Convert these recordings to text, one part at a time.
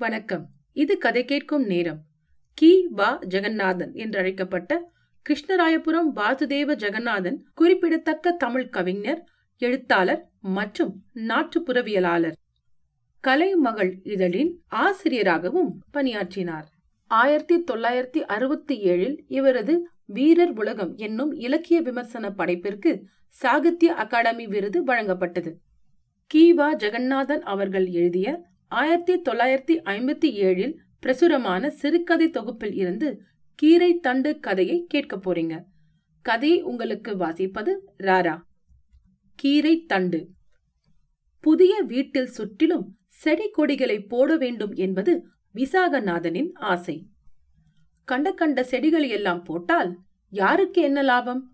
வணக்கம். இது கதை கேட்கும் நேரம். கி. வா. ஜெகநாதன் என்று அழைக்கப்பட்ட கிருஷ்ணராயபுரம் வாசுதேவ ஜெகநாதன் குறிப்பிடத்தக்க தமிழ் கவிஞர் எழுத்தாளர் மற்றும் நாட்டுப்புறவியலாளர். கலைமகள் இதழின் ஆசிரியராகவும் பணியாற்றினார். ஆயிரத்தி தொள்ளாயிரத்தி அறுபத்தி ஏழில் இவரது வீரர் உலகம் என்னும் இலக்கிய விமர்சன படைப்பிற்கு சாகித்ய அகாடமி விருது வழங்கப்பட்டது. கீவா ஜெகநாதன் அவர்கள் எழுதிய ஆயிரத்தி தொள்ளாயிரத்தி ஐம்பத்தி ஏழில் பிரசுரமான சிறுகதை தொகுப்பில் இருந்து கீரை தண்டு கதையை கேட்க போறீங்க. கதையை உங்களுக்கு வாசிப்பது ராரா. கீரை தண்டு. புதிய வீட்டில் சுற்றிலும் செடி கொடிகளை போட வேண்டும் என்பது விசாகநாதனின் ஆசை. கண்ட கண்ட செடிகளை எல்லாம் போட்டால் யாருக்கு என்ன லாபம்?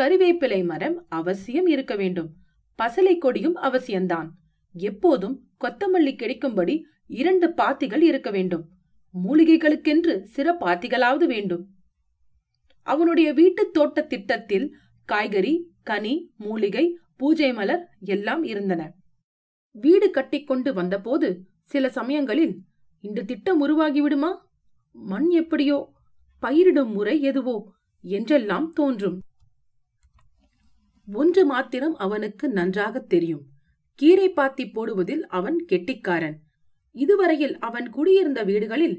கறிவேப்பிலை மரம் அவசியம் இருக்க வேண்டும். பசலை கொடியும் அவசியம்தான். எப்போதும் கொத்தமல்லி கிடைக்கும்படி இரண்டு பாத்திகள் இருக்க வேண்டும். மூலிகைகளுக்கென்று சிற பாத்திகளாவது வேண்டும். அவனுடைய வீட்டு தோட்ட திட்டத்தில் காய்கறி கனி மூலிகை பூஜை மலர் எல்லாம் இருந்தன. வீடு கட்டிக்கொண்டு வந்தபோது சில சமயங்களில் இந்த திட்டம் உருவாகிவிடுமா? மண் எப்படியோ? பயிரிடும் முறை எதுவோ? என்றெல்லாம் தோன்றும். ஒன்று மாத்திரம் அவனுக்கு நன்றாக தெரியும். கீரை பாத்தி போடுவதில் அவன் கெட்டிக்காரன். இதுவரையில் அவன் குடியிருந்த வீடுகளில்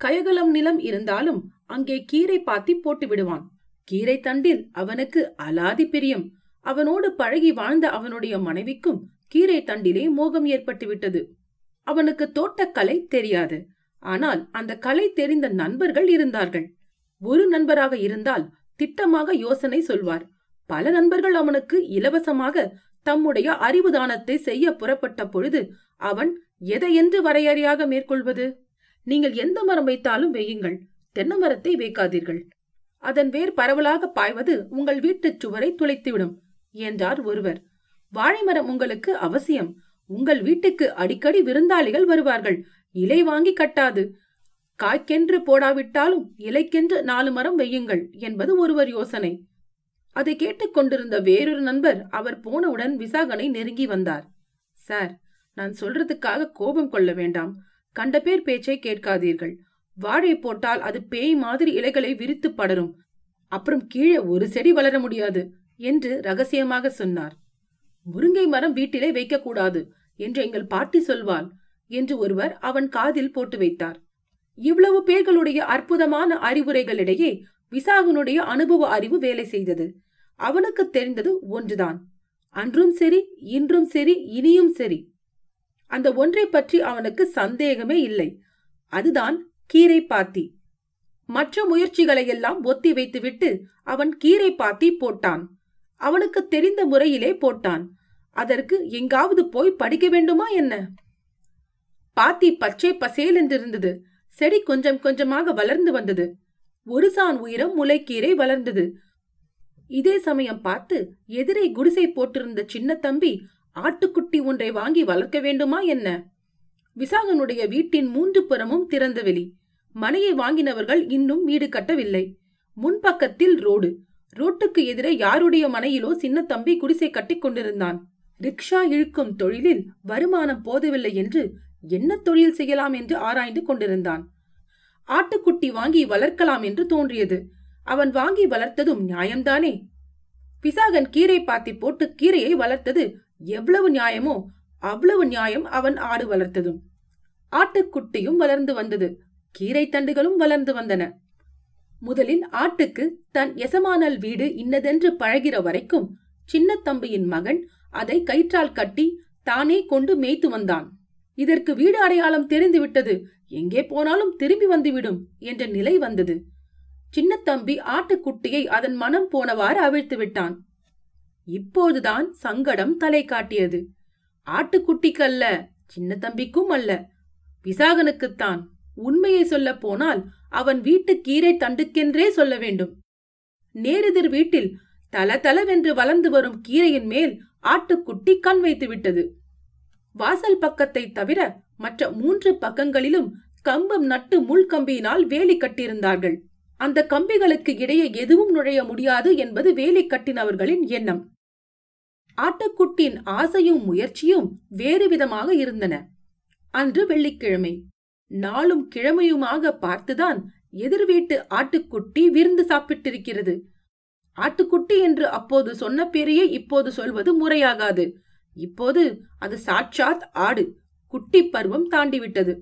கயகலம் நிலம் இருந்தாலும் அங்கே கீரை பாத்தி போட்டு விடுவான். கீரை தண்டில் அவனுக்கு அலாதி பிரியம். அவனோடு பழகி வாழ்ந்த அவனுடைய மனைவிக்கும் கீரை தண்டிலே மோகம் ஏற்பட்டு விட்டது. அவனுக்கு தோட்டக்கலை தெரியாது. ஆனால் அந்த கலை தெரிந்த நண்பர்கள் இருந்தார்கள். ஒரு நண்பராக இருந்தால் திட்டமாக யோசனை சொல்வார். பல நண்பர்கள் அவனுக்கு இலவசமாக தம்முடைய அறிவு தானத்தை செய்ய புறப்பட்ட பொழுது அவன் எதை என்று வரையறையாக மேற்கொள்வது? நீங்கள் எந்த மரம் வைத்தாலும் வையுங்கள் தென்னை மரத்தை வைக்காதீர்கள். அதன் வேர் பரவலாக பாய்வது உங்கள் வீட்டுச் சுவரை துளைத்துவிடும் என்றார் ஒருவர். வாழைமரம் உங்களுக்கு அவசியம். உங்கள் வீட்டுக்கு அடிக்கடி விருந்தாளிகள் வருவார்கள். இலை வாங்கி கட்டாது. காய்க்கென்று போடாவிட்டாலும் இலைக்கென்று நாலு மரம் வையுங்கள் என்பது ஒருவர் யோசனை. அதை கேட்டுக்கொண்டிருந்த வேறொரு நண்பர் அவர் போனவுடன் விசாகனை நெருங்கி வந்தார். சார் நான் சொல்றதுக்காக கோபம் கொள்ள வேண்டாம். கண்ட பேர் பேச்சை கேட்காதீர்கள். வாழை போட்டால் அது பேய் மாதிரி இலைகளை விரித்து படரும். அப்புறம் கீழே ஒரு செடி வளர முடியாது என்று ரகசியமாக சொன்னார். முருங்கை மரம் வீட்டிலே வைக்கக்கூடாது என்று எங்கள் பாட்டி சொல்வாள் என்று ஒருவர் அவன் காதில் போட்டு வைத்தார். இவ்வளவு பேர்களுடைய அற்புதமான அறிவுரைகளிடையே விசாகனுடைய அனுபவ அறிவு வேலை செய்தது. அவனுக்கு தெரிந்தது ஒன்றுதான். அன்றும் சரி இன்றும் சரி இனியும் சரி. அந்த ஒன்றை பற்றி அவனுக்கு சந்தேகமே இல்லை. அதுதான் கீரை பாத்தி. மற்ற முயற்சிகளை எல்லாம் ஒத்தி வைத்துவிட்டு அவன் கீரை பாத்தி போட்டான். அவனுக்கு தெரிந்த முறையிலே போட்டான். அதற்கு எங்காவது போய் படிக்க வேண்டுமா என்ன? பாத்தி பச்சை பசேல் என்றிருந்தது செடி கொஞ்சம் கொஞ்சமாக வளர்ந்து வந்தது. ஒரு சான் உயரம் முளைக்கீரை வளர்ந்தது. இதே சமயம் பார்த்து எதிரே குடிசை போட்டிருந்த சின்ன தம்பி ஆட்டுக்குட்டி ஒன்றை வாங்கி வளர்க்க வேண்டுமா என்ன? விசாகனுடைய வீட்டின் மூன்று புறமும் திறந்த வெளி. மனையை வாங்கினவர்கள் இன்னும் வீடு கட்டவில்லை. முன்பக்கத்தில் ரோடு. ரோட்டுக்கு எதிரே யாருடைய மனையிலோ சின்ன தம்பி குடிசை கட்டிக் கொண்டிருந்தான். ரிக்ஷா இழுக்கும் தொழிலில் வருமானம் போதவில்லை என்று என்ன தொழில் செய்யலாம்? என்று ஆராய்ந்து கொண்டிருந்தான். ஆட்டுக்குட்டி வாங்கி வளர்க்கலாம் என்று தோன்றியது. அவன் வாங்கி வளர்த்ததும் நியாயம்தானே? பிசாகன் கீரை பாத்தி போட்டு கீரையை வளர்த்தது எவ்வளவு நியாயமோ அவ்வளவு நியாயம் அவன் ஆடு வளர்த்ததும். ஆட்டுக்குட்டியும் வளர்ந்து வந்தது. கீரை தண்டுகளும் வளர்ந்து வந்தன. முதலில் ஆட்டுக்கு தன் எசமானல் வீடு இன்னதென்று பழகிற வரைக்கும் சின்ன தம்பியின் மகன் அதை கயிற்றால் கட்டி தானே கொண்டு மேய்த்து வந்தான். இதற்கு வீடு அடையாளம் தெரிந்துவிட்டது. எங்கே போனாலும் திரும்பி வந்துவிடும் என்ற நிலை வந்தது. சின்னத்தம்பி ஆட்டுக்குட்டியை அதன் மனம் போனவாறு அவிழ்த்து விட்டான். இப்போதுதான் சங்கடம் தலை காட்டியது. ஆட்டுக்குட்டிக்கு அல்ல சின்னத்தம்பிக்கும் அல்ல. விசாகனுக்குத்தான். உண்மையை சொல்ல போனால் அவன் வீட்டு கீரை தண்டுக்கென்றே சொல்ல வேண்டும். நேரெதிர் வீட்டில் தல தலவென்று வளர்ந்து வரும் கீரையின் மேல் ஆட்டுக்குட்டி கண் வைத்து விட்டது வாசல் பக்கத்தை தவிர மற்ற மூன்று பக்கங்களிலும் கம்பம் நட்டு முள்கம்பியினால் வேலி கட்டியிருந்தார்கள். அந்த கம்பிகளுக்கு இடையே எதுவும் நுழைய முடியாது என்பது வேலி கட்டினவர்களின் எண்ணம். ஆட்டுக்குட்டின் ஆசையும் முயற்சியும் வேறு விதமாக இருந்தன. அன்று வெள்ளிக்கிழமை. நாளும் கிழமையுமாக பார்த்துதான் எதிர் வீட்டு ஆட்டுக்குட்டி விருந்து சாப்பிட்டிருக்கிறது. ஆட்டுக்குட்டி என்று அப்போது சொன்ன பேரையே இப்போது சொல்வது முறையாகாது. இப்போது அது சாட்சாத் ஆடு. குட்டி பருவம் தாண்டிவிட்டது.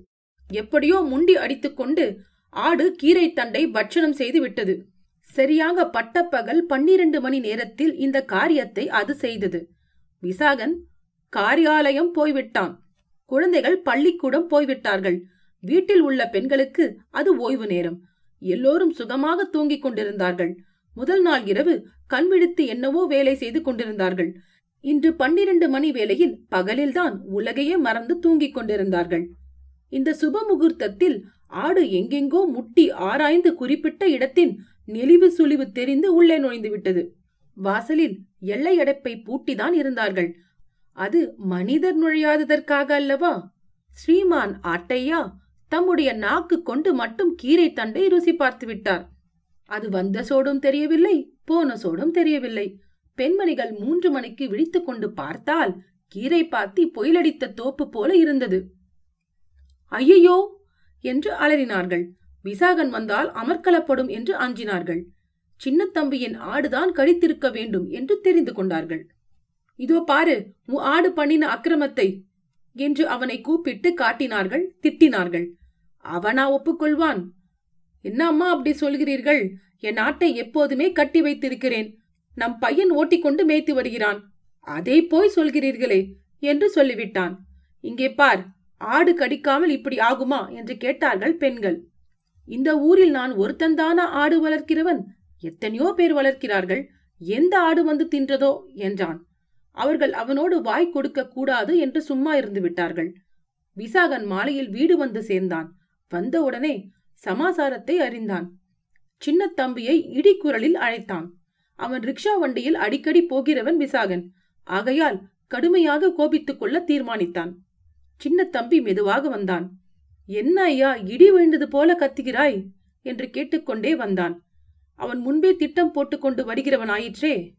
எப்படியோ முண்டி அடித்துக்கொண்டு ஆடு கீரை தண்டை பட்சணம் செய்து விட்டது சரியாக பட்டப்பகல் பன்னிரண்டு மணி நேரத்தில் இந்த காரியத்தை அது செய்தது. விசாகன் காரியாலயம் போய்விட்டான். குழந்தைகள் பள்ளிக்கூடம் போய்விட்டார்கள். வீட்டில் உள்ள பெண்களுக்கு அது ஓய்வு நேரம். எல்லோரும் சுகமாக தூங்கிக் கொண்டிருந்தார்கள். முதல் நாள் இரவு கண்விழித்து என்னவோ வேலை செய்து கொண்டிருந்தார்கள். இன்று பன்னிரண்டு மணி வேளையில் பகலில்தான் உலகையே மறந்து தூங்கிக் கொண்டிருந்தார்கள். இந்த சுப முகூர்த்தத்தில் ஆடு எங்கெங்கோ முட்டி ஆராய்ந்து குறிப்பிட்ட இடத்தின் நெளிவு சுழிவு தெரிந்து உள்ளே நுழைந்து விட்டது வாசலில் எல்லை அடைப்பை பூட்டிதான் இருந்தார்கள். அது மனிதர் நுழையாததற்காக அல்லவா? ஸ்ரீமான் ஆட்டையா? தம்முடைய நாக்கு கொண்டு மட்டும் கீரை தண்டை ருசி பார்த்து விட்டார் அது வந்த சோடும் தெரியவில்லை போன சோடும் தெரியவில்லை. பெண்மணிகள் மூன்று மணிக்கு விழித்துக் கொண்டு பார்த்தால் கீரை பாத்தி பொயிலடித்த தோப்பு போல இருந்தது. ஐயையோ! என்று அலறினார்கள். விசாகன் வந்தால் அமர்க்கலப்படும் என்று அஞ்சினார்கள். சின்னத்தம்பியின் ஆடுதான் கடித்திருக்க வேண்டும் என்று தெரிந்து கொண்டார்கள். இதோ பாரு உன் ஆடு பண்ணின அக்கிரமத்தை என்று அவனை கூப்பிட்டு காட்டினார்கள் திட்டினார்கள். அவனா ஒப்புக்கொள்வான்? என்ன அம்மா அப்படி சொல்கிறீர்கள்? என் ஆட்டை எப்போதுமே கட்டி வைத்திருக்கிறேன். நம் பையன் ஓட்டிக்கொண்டு மேய்த்து வருகிறான். அதை போய் சொல்கிறீர்களே என்று சொல்லிவிட்டான். இங்கே பார் ஆடு கடிக்காமல் இப்படி ஆகுமா? என்று கேட்டார்கள் பெண்கள். இந்த ஊரில் நான் ஒருத்தந்தான ஆடு வளர்க்கிறவன்? எத்தனையோ பேர் வளர்க்கிறார்கள். எந்த ஆடு வந்து தின்றதோ? என்றான். அவர்கள் அவனோடு வாய் கொடுக்க கூடாது என்று சும்மா இருந்து விட்டார்கள். விசாகன் மாலையில் வீடு வந்து சேர்ந்தான். வந்தவுடனே சமாசாரத்தை அறிந்தான். சின்ன தம்பியை இடிக்குரலில் அழைத்தான். அவன் ரிக்ஷா வண்டியில் அடிக்கடி போகிறவன் விசாகன். ஆகையால் கடுமையாக கோபித்துக் கொள்ள தீர்மானித்தான். சின்ன தம்பி மெதுவாக வந்தான். என்ன ஐயா இடி விழுந்தது போல கத்துகிறாய்? என்று கேட்டுக்கொண்டே வந்தான். அவன் முன்பே திட்டம் போட்டுக்கொண்டு வருகிறவன் ஆயிற்றே.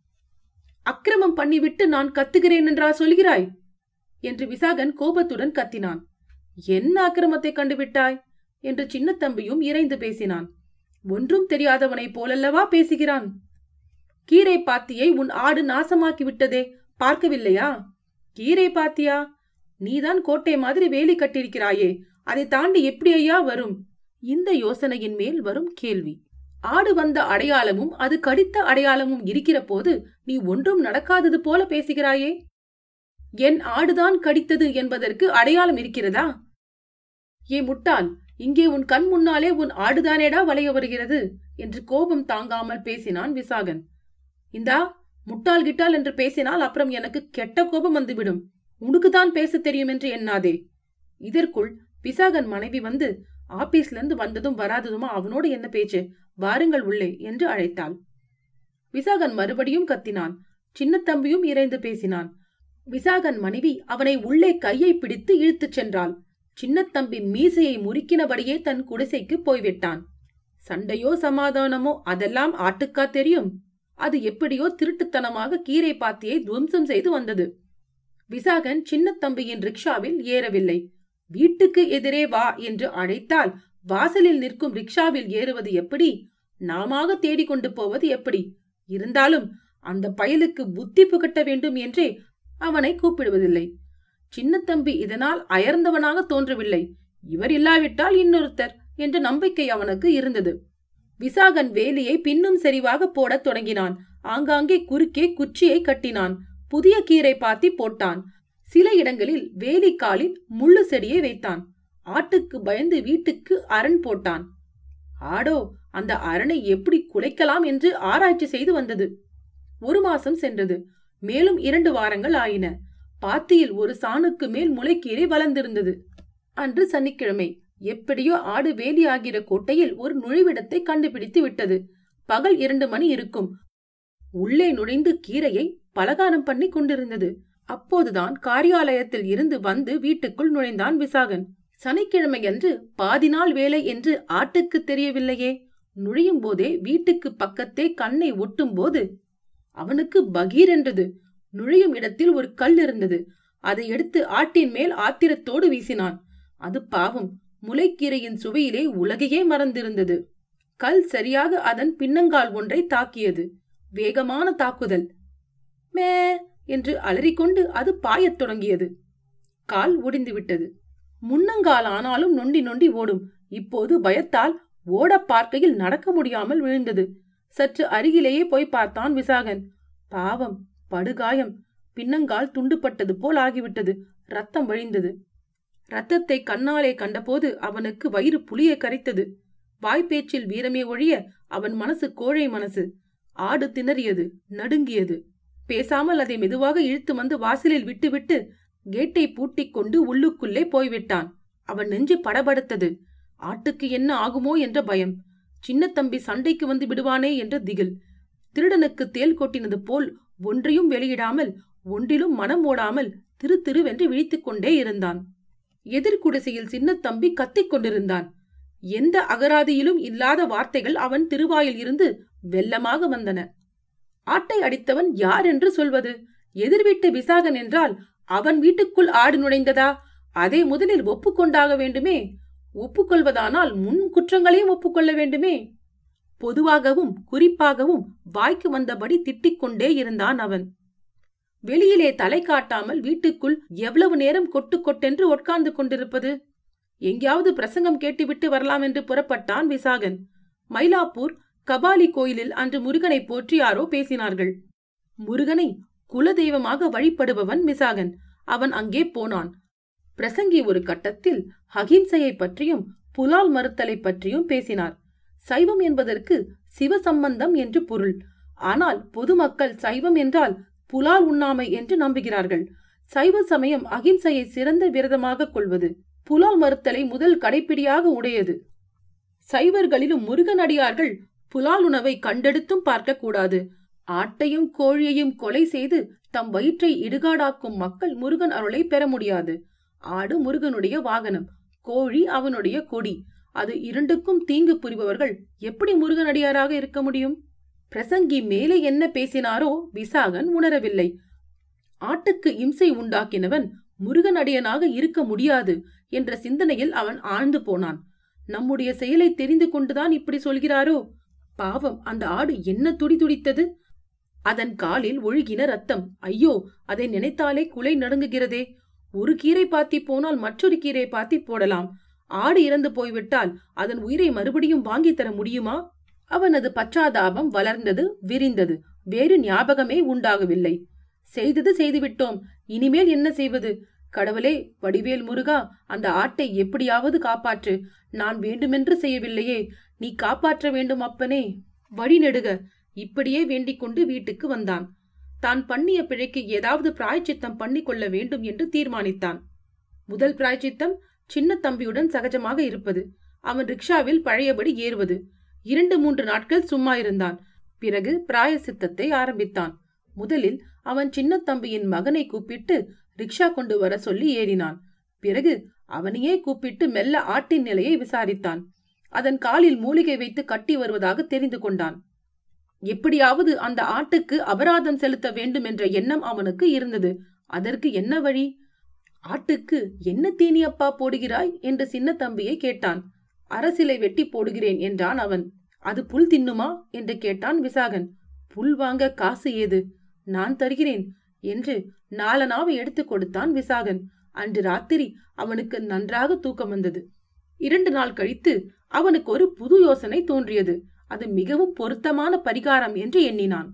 அக்கிரமம் பண்ணிவிட்டு நான் கத்துகிறேன் என்றா சொல்கிறாய்? என்று விசாகன் கோபத்துடன் கத்தினான். என்ன அக்கிரமத்தை கண்டுவிட்டாய்? என்று சின்னத்தம்பியும் இறைந்து பேசினான். ஒன்றும் தெரியாதவனைப் போலல்லவா பேசுகிறான்? கீரை பாத்தியை உன் ஆடு நாசமாக்கி விட்டதே பார்க்கவில்லையா? கீரை பாத்தியா? நீதான் கோட்டை மாதிரி வேலி கட்டியிருக்கிறாயே அதை தாண்டி எப்படி ஐயா வரும்? இந்த யோசனையின் மேல் வரும் கேள்வி. ஆடு வந்த அடையாளமும் அது கடித்த அடையாளமும் இருக்கிற போது நீ ஒன்றும் நடக்காதது போல பேசுகிறாயே. என் ஆடுதான் கடித்தது என்பதற்கு அடையாளம் இருக்கிறதா? ஏ முட்டாள் இங்கே உன் கண் முன்னாலே உன் ஆடுதானேடா வளைய வருகிறது? என்று கோபம் தாங்காமல் பேசினான் விசாகன். இந்தா முட்டாள் கிட்டால் என்று பேசினால் அப்புறம் எனக்கு கெட்ட கோபம் வந்துவிடும். உனக்குதான் பேச தெரியும் என்று எண்ணாதே. இதற்குள் விசாகன் மனைவி வந்து ஆபீஸ்ல இருந்து வந்ததும் வராததுமா அவனோடு என்ன பேச்சு? வாருங்கள் உள்ளே என்று அழைத்தாள். விசாகன் மறுபடியும் கத்தினான். சின்ன தம்பியும் இறைந்து பேசினான். விசாகன் மனைவி அவனை உள்ளே கையை பிடித்து இழுத்துச் சென்றாள். சின்னத்தம்பி மீசையை முறுக்கினபடியே தன் குடிசைக்கு போய்விட்டான். சண்டையோ சமாதானமோ அதெல்லாம் ஆட்டுக்கா தெரியும்? அது எப்படியோ திருட்டுத்தனமாக கீரை பாத்தியை துவம்சம் செய்து வந்தது. விசாகன் சின்னத்தம்பியின் ரிக்ஷாவில் ஏறவில்லை. வீட்டுக்கு எதிரே வா என்று அழைத்தால் வாசலில் நிற்கும் ரிக்ஷாவில் ஏறுவது எப்படி? நாமாக தேடிக்கொண்டு போவது எப்படி? இருந்தாலும் அந்த பயலுக்கு புத்தி புகட்ட வேண்டும் என்றே அவனை கூப்பிடுவதில்லை. சின்னத்தம்பி இதனால் அயர்ந்தவனாக தோன்றவில்லை. இவர் இல்லாவிட்டால் இன்னொருத்தர் என்ற நம்பிக்கை அவனுக்கு இருந்தது. விசாகன் வேலியை பின்னும் செறிவாக போடத் தொடங்கினான். ஆங்காங்கே குறுக்கே குச்சியை கட்டினான். புதிய கீரை பாத்தி போட்டான். சில இடங்களில் வேலிக்காலில் முள்ளு செடியை வைத்தான். ஆட்டுக்கு பயந்து வீட்டுக்கு அரண் போட்டான். ஆடோ அந்த அரணை எப்படி குலைக்கலாம் என்று ஆராய்ச்சி செய்து வந்தது. ஒரு மாசம் சென்றது. மேலும் இரண்டு வாரங்கள் ஆயின. பாத்தியில் ஒரு சாணுக்கு மேல் முளைக்கீரை வளர்ந்திருந்தது. அன்று சனிக்கிழமை. எப்படியோ ஆடு வேலியாகிற கோட்டையில் ஒரு நுழைவிடத்தை கண்டுபிடித்து விட்டது. பகல் இரண்டு மணி இருக்கும். உள்ளே நுழைந்து கீரையை பலகாரம் பண்ணி கொண்டிருந்தது. அப்போதுதான் காரியாலயத்தில் இருந்து வந்து வீட்டுக்குள் நுழைந்தான் விசாகன். சனிக்கிழமையன்று பாதி நாள் வேலை என்று ஆட்டுக்கு தெரியவில்லையே. நுழையும் போதே வீட்டுக்கு பக்கத்தே கண்ணை ஒட்டும் போது அவனுக்கு பகீர் என்றது. நுழையும் இடத்தில் ஒரு கல் இருந்தது. அதை எடுத்து ஆட்டின் மேல் ஆத்திரத்தோடு வீசினான். அது பாவம். முளைக்கீரையின் சுவையிலே உலகையே மறந்திருந்தது. கல் சரியாக அதன் பின்னங்கால் ஒன்றை தாக்கியது. வேகமான தாக்குதல். மே என்று அலறிக்கொண்டு அது பாயத் தொடங்கியது. கால் ஒடிந்துவிட்டது. முன்னங்கால் ஆனாலும் நொண்டி நொண்டி ஓடும். இப்போது பயத்தால் ஓடப் பார்க்கையில் நடக்க முடியாமல் விழுந்தது. சற்று அருகிலேயே போய் பார்த்தான் விசாகன். பாவம் படுகாயம். பின்னங்கால் துண்டுப்பட்டது போல் ஆகிவிட்டது. ரத்தம் வழிந்தது. ரத்தத்தை கண்ணாலே கண்டபோது அவனுக்கு வயிறு புளிய கரைத்தது. வாய்ப்பேச்சில் வீரமே ஒழிய அவன் மனசு கோழை மனசு. ஆடு திணறியது நடுங்கியது. பேசாமல் அதை மெதுவாக இழுத்து வந்து வாசலில் விட்டுவிட்டு கேட்டை பூட்டிக் கொண்டு உள்ளுக்குள்ளே போய்விட்டான். அவன் நெஞ்சு படபடுத்தது. ஆட்டுக்கு என்ன ஆகுமோ என்ற பயம். சின்னத்தம்பி சண்டைக்கு வந்து விடுவானே என்ற திகில். திருடனுக்கு தேல் கொட்டினது போல் ஒன்றையும் வெளியிடாமல் ஒன்றிலும் மனம் ஓடாமல் திரு திருவென்று விழித்துக் கொண்டே இருந்தான். எதிர்குடிசையில் சின்னத்தம்பி கத்திக் கொண்டிருந்தான். எந்த அகராதியிலும் இல்லாத வார்த்தைகள் அவன் திருவாயில் இருந்து வெள்ளமாக வந்தன. ஆட்டை அடித்தவன் யார் என்று சொல்வது? எதிர்வீட்டு விசாகன் என்றால் அவன் வீட்டுக்குள் ஆடு நுழைந்ததா? அதை முதலில் ஒப்புக்கொண்டாக வேண்டுமே. ஒப்புக்கொள்வதானால் முன் குற்றங்களையும் ஒப்புக்கொள்ள வேண்டுமே. பொதுவாகவும் குறிப்பாகவும் வாய்க்கு வந்தபடி திட்டிக் கொண்டே இருந்தான் அவன். வெளியிலே தலை காட்டாமல் வீட்டுக்குள் எவ்வளவு நேரம் கொட்டு கொட்டென்று உட்கார்ந்து கொண்டிருப்பது? எங்கேயாவது பிரசங்கம் கேட்டுவிட்டு வரலாம் என்று புறப்பட்டான் விசாகன். மயிலாப்பூர் கபாலி கோயிலில் அன்று முருகனை போற்றி யாரோ பேசினார்கள். முருகனை குலதெய்வமாக வழிபடுபவன் விசாகன். அவன் அங்கே போனான். பிரசங்கி ஒரு கட்டத்தில் அகிம்சையை பற்றியும் புலால் மறுத்தலை பற்றியும் பேசினார். சைவம் என்பதற்கு சிவசம்பந்தம் என்று பொருள். ஆனால் பொதுமக்கள் சைவம் என்றால் புலால் உண்ணாமை என்று நம்புகிறார்கள். சைவ சமயம் அகிம்சையை சிறந்த விரதமாக கொள்வது புலால் மறுத்தலை முதல் கடைப்பிடியாக உடையது. சைவர்களிலும் முருகனடியார்கள் புலால் உணவை கண்டெடுத்தும் பார்க்கக்கூடாது ஆட்டையும் கோழியையும் கொலை செய்து தம் வயிற்றை இடுகாடாக்கும் மக்கள் முருகன் அருளை பெற முடியாது. ஆடு முருகனுடைய வாகனம் கோழி அவனுடைய கொடி. அது இரண்டுக்கும் தீங்கு புரிபவர்கள் எப்படி முருகனடியாராக இருக்க முடியும்? பிரசங்கி மேலே என்ன பேசினாரோ விசாகன் உணரவில்லை. ஆட்டுக்கு இம்சை உண்டாக்கினவன் முருகனடியனாக இருக்க முடியாது என்ற சிந்தனையில் அவன் ஆழ்ந்து போனான். நம்முடைய செயலை தெரிந்து கொண்டுதான் இப்படி சொல்கிறாரோ? பாவம் அந்த ஆடு என்ன துடி துடித்தது? அதன் காலில் ஒழுகின ரத்தம். ஐயோ அதை நினைத்தாலே குலை நடுங்குகிறதே. ஒரு கீரை பாத்தி போனால் மற்றொரு கீரை பாத்தி போடலாம். ஆடு இறந்து போய்விட்டால் அதன் உயிரை மறுபடியும் வாங்கி தர முடியுமா? அவனது பச்சாதாபம் வளர்ந்தது விரிந்தது. வேறு ஞாபகமே உண்டாகவில்லை. செய்தது செய்துவிட்டோம். இனிமேல் என்ன செய்வது? கடவுளே வடிவேல் முருகா அந்த ஆட்டை எப்படியாவது காப்பாற்று. நான் வேண்டுமென்று செய்யவில்லையே. நீ காப்பாற்ற வேண்டும் அப்பனே. வழி நெடுக. இப்படியே வேண்டிக் கொண்டு வீட்டுக்கு வந்தான். தான் பண்ணிய பிழைக்கு ஏதாவது பிராய்ச்சித்தம் பண்ணிக்கொள்ள வேண்டும் என்று தீர்மானித்தான். முதல் பிராய்ச்சித்தம் சின்ன தம்பியுடன் சகஜமாக இருப்பது. அவன் ரிக்ஷாவில் பழையபடி ஏறுவது. இரண்டு மூன்று நாட்கள் சும்மா இருந்தான். பிறகு பிராயசித்தத்தை ஆரம்பித்தான். முதலில் அவன் சின்ன தம்பியின் மகனை கூப்பிட்டு ரிக்ஷா கொண்டு வர சொல்லி ஏறினான். பிறகு அவனையே கூப்பிட்டு மெல்ல ஆட்டின் நிலையை விசாரித்தான். அதன் காலில் மூலிகை வைத்து கட்டி வருவதாக தெரிந்து கொண்டான். எப்படியாவது அந்த ஆட்டுக்கு அபராதம் செலுத்த வேண்டும் என்ற எண்ணம் அவனுக்கு இருந்தது. அதற்கு என்ன வழி? ஆட்டுக்கு என்ன தீனியப்பா போடுகிறாய்? என்று சின்ன தம்பியை கேட்டான். அரசிலை வெட்டி போடுகிறேன் என்றான் அவன். அது புல் தின்னுமா? என்று கேட்டான் விசாகன். புல் வாங்க காசு ஏது? நான் தருகிறேன் என்று நாலனாவை எடுத்துக் கொடுத்தான் விசாகன். அன்று ராத்திரி அவனுக்கு நன்றாக தூக்கம் வந்தது. இரண்டு நாள் கழித்து அவனுக்கு ஒரு புது யோசனை தோன்றியது. அது மிகவும் பொருத்தமான பரிகாரம் என்று எண்ணினான்.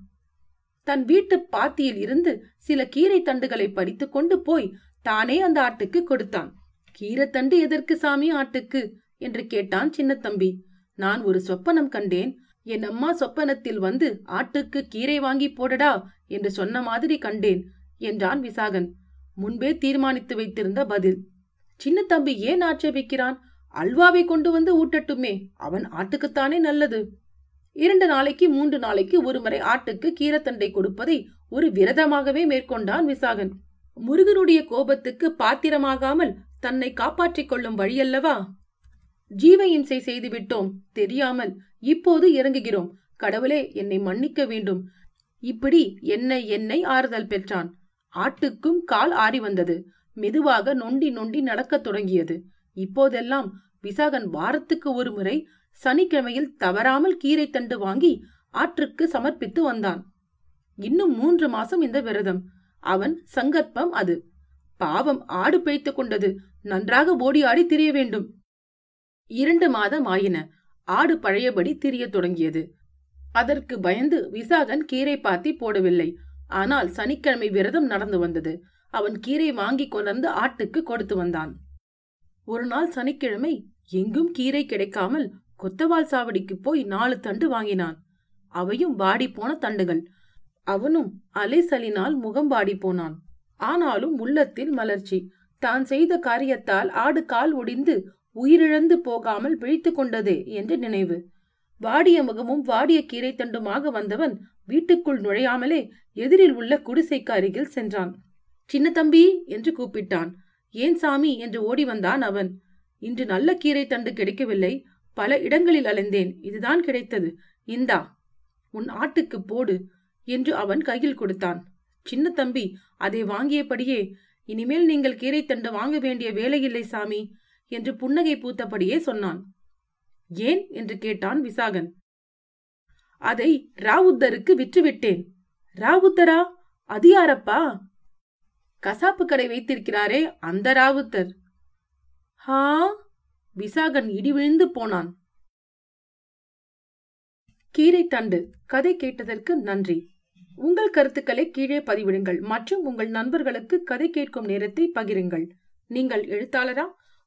தன் வீட்டு பாத்தியில் இருந்து சில கீரை தண்டுகளை பறித்து கொண்டு போய் தானே அந்த ஆட்டுக்கு கொடுத்தான். கீரைத்தண்டு எதற்கு சாமி ஆட்டுக்கு? என்று கேட்டான் சின்னத்தம்பி. நான் ஒரு சொப்பனம் கண்டேன். என் அம்மா சொப்பனத்தில் வந்து ஆட்டுக்கு கீரை வாங்கி போடடா என்று சொன்ன மாதிரி கண்டேன் என்றான் விசாகன். முன்பே தீர்மானித்து வைத்திருந்த பதில். சின்னத்தம்பி ஏன் ஆட்சேபிக்கிறான்? அல்வாவை கொண்டு வந்து ஊட்டட்டுமே. அவன் ஆட்டுக்குத்தானே நல்லது. இரண்டு நாளைக்கு மூன்று நாளைக்கு ஒருமுறை ஆட்டுக்கு கீரத்தண்டை கொடுப்பதை ஒரு விரதமாகவே மேற்கொண்டான் விசாகன். முருகனுடைய கோபத்துக்கு பாத்திரமாகாமல் தன்னை காப்பாற்றிக் கொள்ளும் வழியல்லவா? ஜீவ இம்சை செய்துவிட்டோம் தெரியாமல் இப்போது இறங்குகிறோம். கடவுளே என்னை மன்னிக்க வேண்டும். இப்படி என்னை என்னை ஆறுதல் பெற்றான். ஆட்டுக்கும் கால் ஆறி வந்தது. மெதுவாக நொண்டி நொண்டி நடக்கத் தொடங்கியது. இப்போதெல்லாம் விசாகன் வாரத்துக்கு ஒரு முறை சனிக்கிழமையில் தவறாமல் கீரை தண்டு வாங்கி ஆற்றுக்கு சமர்ப்பித்து வந்தான். இன்னும் மூன்று மாசம் இந்த விரதம். அவன் சங்கற்பம் அது. பாவம் ஆடு பிழைத்துக் கொண்டது. நன்றாக ஓடி ஆடி திரிய வேண்டும். இரண்டு மாதம் ஆயின. ஆடு பழையபடி திரிய தொடங்கியது. அதற்கு பயந்து விசாகன் கீரை பாத்தி போடவில்லை. ஆனால் சனிக்கிழமை விரதம் நடந்து வந்தது. அவன் கீரை வாங்கி கொண்டு ஆட்டுக்கு கொடுத்து வந்தான். ஒரு நாள் சனிக்கிழமை எங்கும் கீரை கிடைக்காமல் கொத்தவால் சாவடிக்கு போய் நாலு தண்டு வாங்கினான். அவையும் வாடி போன தண்டுகள். அவனும் அலைசலினால் முகம் வாடி போனான். ஆனாலும் உள்ளத்தில் மலர்ச்சி. தான் செய்த காரியத்தால் ஆடு கால் ஒடிந்து உயிரிழந்து போகாமல் விழித்து கொண்டதே என்று நினைவு. வாடிய முகமும் வாடிய கீரை தண்டுமாக வந்தவன் வீட்டுக்குள் நுழையாமலே எதிரில் உள்ள குடிசைக்கு அருகில் சென்றான். சின்ன தம்பி என்று கூப்பிட்டான். ஏன் சாமி என்று ஓடி வந்தான் அவன். இன்று நல்ல கீரை தண்டு கிடைக்கவில்லை. பல இடங்களில் அலைந்தேன். இதுதான் கிடைத்தது. இந்தா உன் ஆட்டுக்கு போடு என்று அவன் கையில் கொடுத்தான். சின்ன தம்பி அதை வாங்கியபடியே இனிமேல் நீங்கள் கீரை தண்டு வாங்க வேண்டிய வேலையில்லை சாமி. என்று புன்னகை பூத்தபடியே சொன்னான். ஏன்? என்று கேட்டான் விசாகன். அதை ராவுத்தருக்கு விற்றுவிட்டேன். ராவுத்தரா? அது யாரப்பா கசாப்பு கடை வைத்திருக்கிறாரே அந்த ராவுத்தர். ஹா? விசாகன் இடி விழுந்து போனான். கீரை தண்டு கதை கேட்டதற்கு நன்றி. உங்கள் கருத்துக்களை கீழே பதிவிடுங்கள் மற்றும் உங்கள் நண்பர்களுக்கு கதை கேட்கும் நேரத்தை பகிருங்கள். நீங்கள் எழுத்தாளரா?